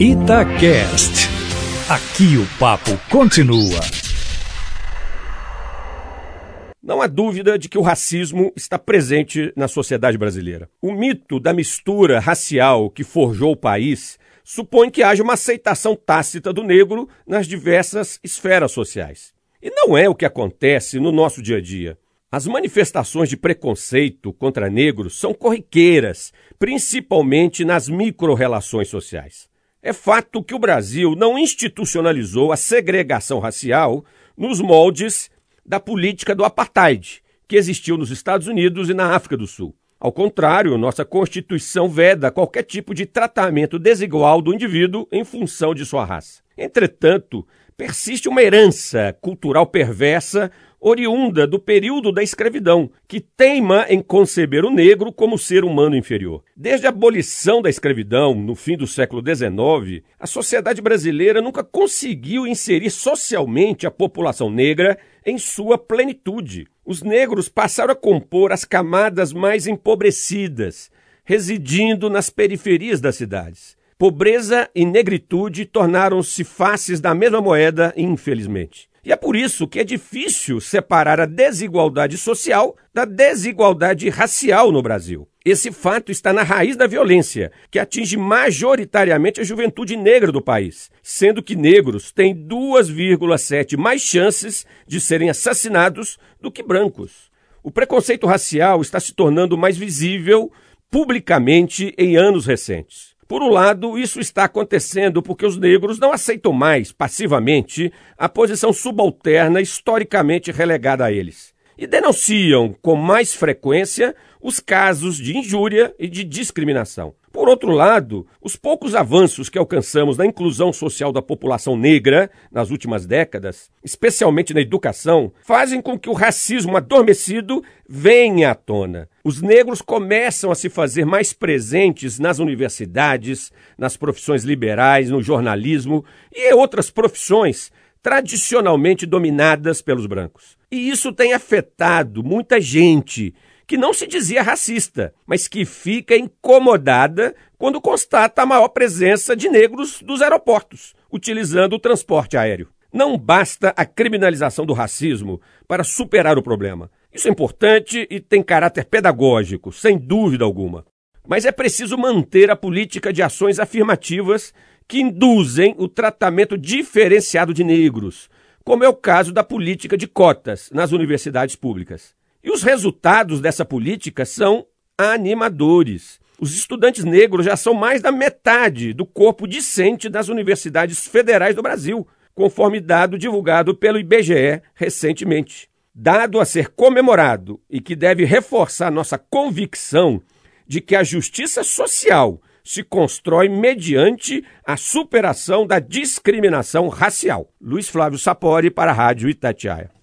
Itacast. Aqui o papo continua. Não há dúvida de que o racismo está presente na sociedade brasileira. O mito da mistura racial que forjou o país supõe que haja uma aceitação tácita do negro nas diversas esferas sociais. E não é o que acontece no nosso dia a dia. As manifestações de preconceito contra negros são corriqueiras, principalmente nas micro-relações sociais. É fato que o Brasil não institucionalizou a segregação racial nos moldes da política do apartheid, que existiu nos Estados Unidos e na África do Sul. Ao contrário, nossa Constituição veda qualquer tipo de tratamento desigual do indivíduo em função de sua raça. Entretanto, persiste uma herança cultural perversa oriunda do período da escravidão, que teima em conceber o negro como ser humano inferior. Desde a abolição da escravidão, no fim do século XIX, a sociedade brasileira nunca conseguiu inserir socialmente a população negra em sua plenitude. Os negros passaram a compor as camadas mais empobrecidas, residindo nas periferias das cidades. Pobreza e negritude tornaram-se faces da mesma moeda, infelizmente. E é por isso que é difícil separar a desigualdade social da desigualdade racial no Brasil. Esse fato está na raiz da violência, que atinge majoritariamente a juventude negra do país, sendo que negros têm 2,7 mais chances de serem assassinados do que brancos. O preconceito racial está se tornando mais visível publicamente em anos recentes. Por um lado, isso está acontecendo porque os negros não aceitam mais, passivamente, a posição subalterna historicamente relegada a eles. E denunciam com mais frequência os casos de injúria e de discriminação. Por outro lado, os poucos avanços que alcançamos na inclusão social da população negra nas últimas décadas, especialmente na educação, fazem com que o racismo adormecido venha à tona. Os negros começam a se fazer mais presentes nas universidades, nas profissões liberais, no jornalismo e em outras profissões tradicionalmente dominadas pelos brancos. E isso tem afetado muita gente que não se dizia racista, mas que fica incomodada quando constata a maior presença de negros dos aeroportos, utilizando o transporte aéreo. Não basta a criminalização do racismo para superar o problema. Isso é importante e tem caráter pedagógico, sem dúvida alguma. Mas é preciso manter a política de ações afirmativas que induzem o tratamento diferenciado de negros, como é o caso da política de cotas nas universidades públicas. E os resultados dessa política são animadores. Os estudantes negros já são mais da metade do corpo discente das universidades federais do Brasil, conforme dado divulgado pelo IBGE recentemente. Dado a ser comemorado e que deve reforçar nossa convicção de que a justiça social se constrói mediante a superação da discriminação racial. Luiz Flávio Sapori para a Rádio Itatiaia.